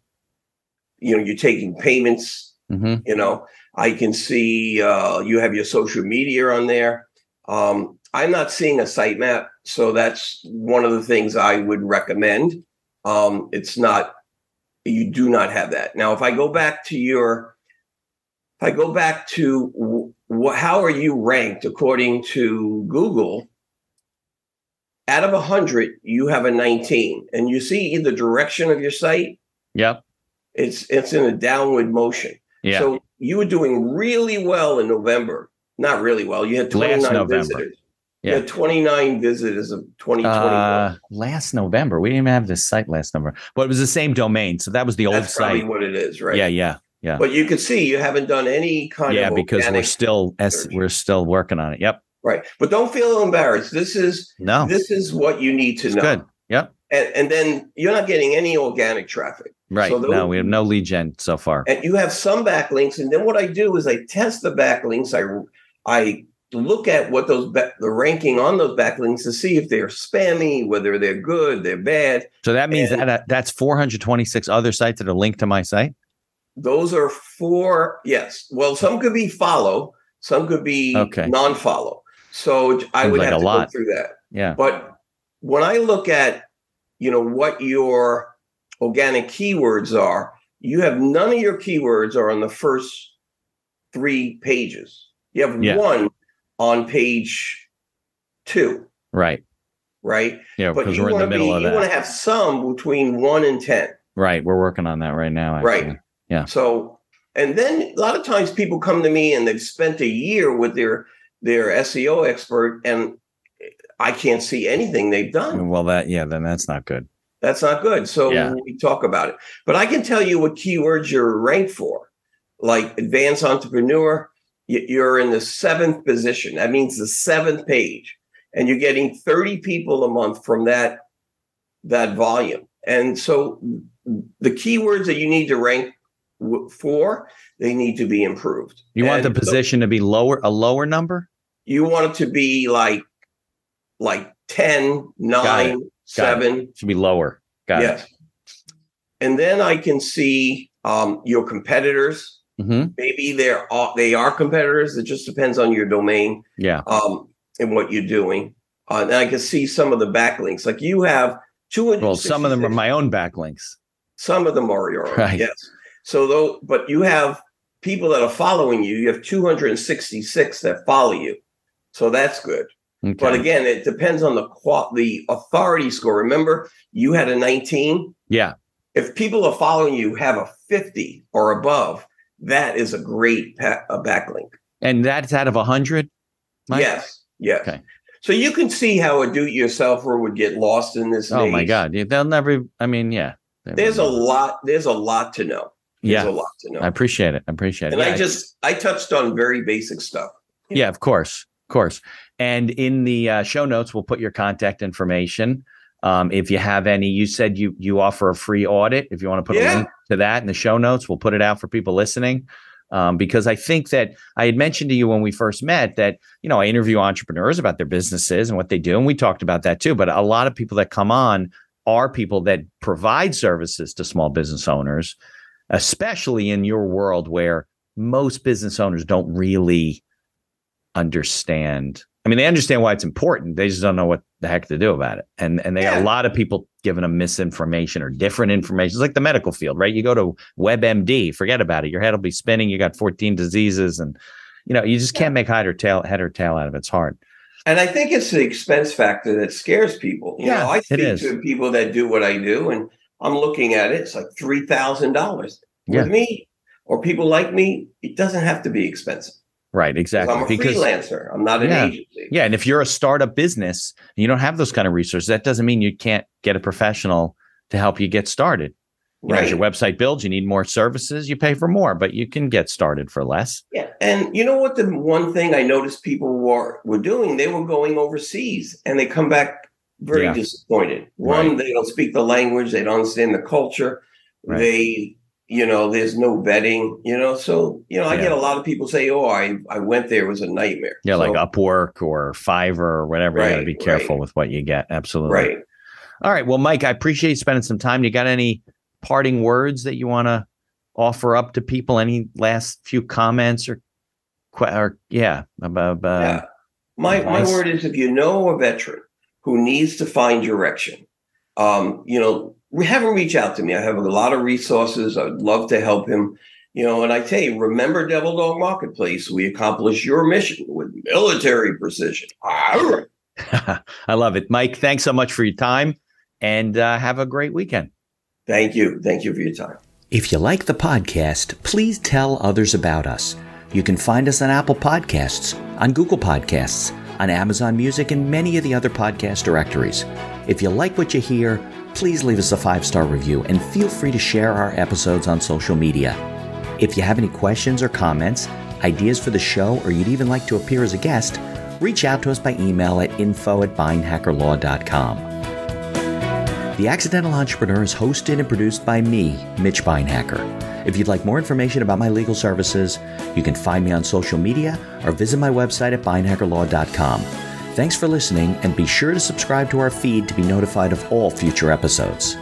you know, you're taking payments. hmm You know, I can see uh, you have your social media on there. Um, I'm not seeing a sitemap, so that's one of the things I would recommend. Um, it's not, you do not have that. Now, if I go back to your, if I go back to wh- how are you ranked according to Google? Out of 100, you have a 19. And you see the direction of your site, Yep. it's it's in a downward motion. Yeah. So you were doing really well in November. Not really well. You had Last 29 November. visitors. Yeah. You had 29 visitors of 2021. uh, last November. We didn't even have this site last November, but it was the same domain. So that was the old That's probably site. what it is, right? Yeah, yeah, yeah. But you can see you haven't done any kind yeah, of because we're still S, we're still working on it. Yep. Right. But don't feel embarrassed. This is No, this is what you need to it's know. good. Yep. And, and then you're not getting any organic traffic. Right. So no, we have no lead gen so far. and you have some backlinks and then what i do is i test the backlinks i i look at what those ba- the ranking on those backlinks to see if they're spammy whether they're good they're bad So that means and- that uh, that's 426 other sites that are linked to my site. those are four yes well some could be follow some could be Okay. non-follow so i Seems would like have to lot. go through that Yeah. but when i look at you know what your organic keywords are you have none of your keywords are on the first three pages you have Yeah. one on page two Right. right Yeah, but because you we're in the want to be middle of you want to have some between one and ten Right. We're working on that right now. Right. Yeah. So, and then a lot of times people come to me and they've spent a year with their their SEO expert, and I can't see anything they've done. Well, that yeah, then that's not good. That's not good. So Yeah. we talk about it. But I can tell you what keywords you're ranked for, like advanced entrepreneur. You're in the seventh position. That means the seventh page, and you're getting 30 people a month from that that volume. And so the keywords that you need to rank for, they need to be improved. You want the And so position to be lower, a lower number? You want it to be like like 10, 9, Got 7. Should be lower. Got yes. And then I can see um, your competitors. it. hmm Maybe they're all, they are competitors. It just depends on your domain Yeah. um, and what you're doing. Uh, and I can see some of the backlinks. Like you have 200. Well, some of them are my own backlinks. Some of them are your own. Right. Yes. So though, but you have people that are following you. You have 266 that follow you. So that's good. Okay. But again, it depends on the qual the authority score. Remember, you had a 19. yeah. If people are following you have a 50 or above, that is a great pa- a backlink. And that's out of a hundred. Mike? Yes. Yes. Okay. So you can see how a do-it-yourselfer would get lost in this. Oh my. God. They'll never. I mean, yeah. There's a lot. There's a lot to know. There's Yeah. a lot to know. I appreciate it. I appreciate it. and Yeah, I just I touched on very basic stuff. Yeah, of course, course. And in the uh, show notes, we'll put your contact information. Um, if you have any, you said you you offer a free audit. If you want to put Yeah. a link to that in the show notes, we'll put it out for people listening. Um, because I think that I had mentioned to you when we first met that you know I interview entrepreneurs about their businesses and what they do, and we talked about that too. But a lot of people that come on are people that provide services to small business owners, especially in your world where most business owners don't really understand. I mean, they understand why it's important. They just don't know what the heck to do about it. And and they got a lot of people giving them misinformation or different information. It's like the medical field, right? You go to WebMD, forget about it. Your head will be spinning. You got 14 diseases, and you know you just can't make head or tail head or tail out of it. It's hard. And I think it's the expense factor that scares people. You Yeah, know, I speak to people that do what I do, and I'm looking at it. It's like three thousand dollars Yeah. with me, or people like me. It doesn't have to be expensive. Right, exactly. I'm a because freelancer. I'm not an Yeah. agency. yeah, and if you're a startup business and you don't have those kind of resources, that doesn't mean you can't get a professional to help you get started. You know, as your website builds, you need more services, you pay for more, but you can get started for less. Yeah. And you know what? The one thing I noticed people were were doing, they were going overseas, and they come back very Yeah. disappointed. One, Right. they don't speak the language. They don't understand the culture. Right. They, you know, there's no vetting. You know, so you know, I Yeah. get a lot of people say, "Oh, I I went there, it was a nightmare." Yeah, like Upwork or Fiverr or whatever. you got to be careful right. with what you get. Absolutely. right. All right. Well, Mike, I appreciate you spending some time. You got any parting words that you want to offer up to people? Any last few comments or, or yeah, about, uh, yeah. My my word is, if you know a veteran who needs to find direction, um, you know, have him reach out to me. I have a lot of resources. I'd love to help him. You know, and I tell you, remember Devil Dog Marketplace. We accomplish your mission with military precision. Arr! I love it. Mike, thanks so much for your time and uh, have a great weekend. Thank you. Thank you for your time. If you like the podcast, please tell others about us. You can find us on Apple Podcasts, on Google Podcasts, on Amazon Music, and many of the other podcast directories. If you like what you hear, please leave us a five star review and feel free to share our episodes on social media. If you have any questions or comments, ideas for the show, or you'd even like to appear as a guest, reach out to us by email at info at beinhakerlaw.com. The Accidental Entrepreneur is hosted and produced by me, Mitch Beinhaker. If you'd like more information about my legal services, you can find me on social media or visit my website at beinhakerlaw.com. Thanks for listening, and be sure to subscribe to our feed to be notified of all future episodes.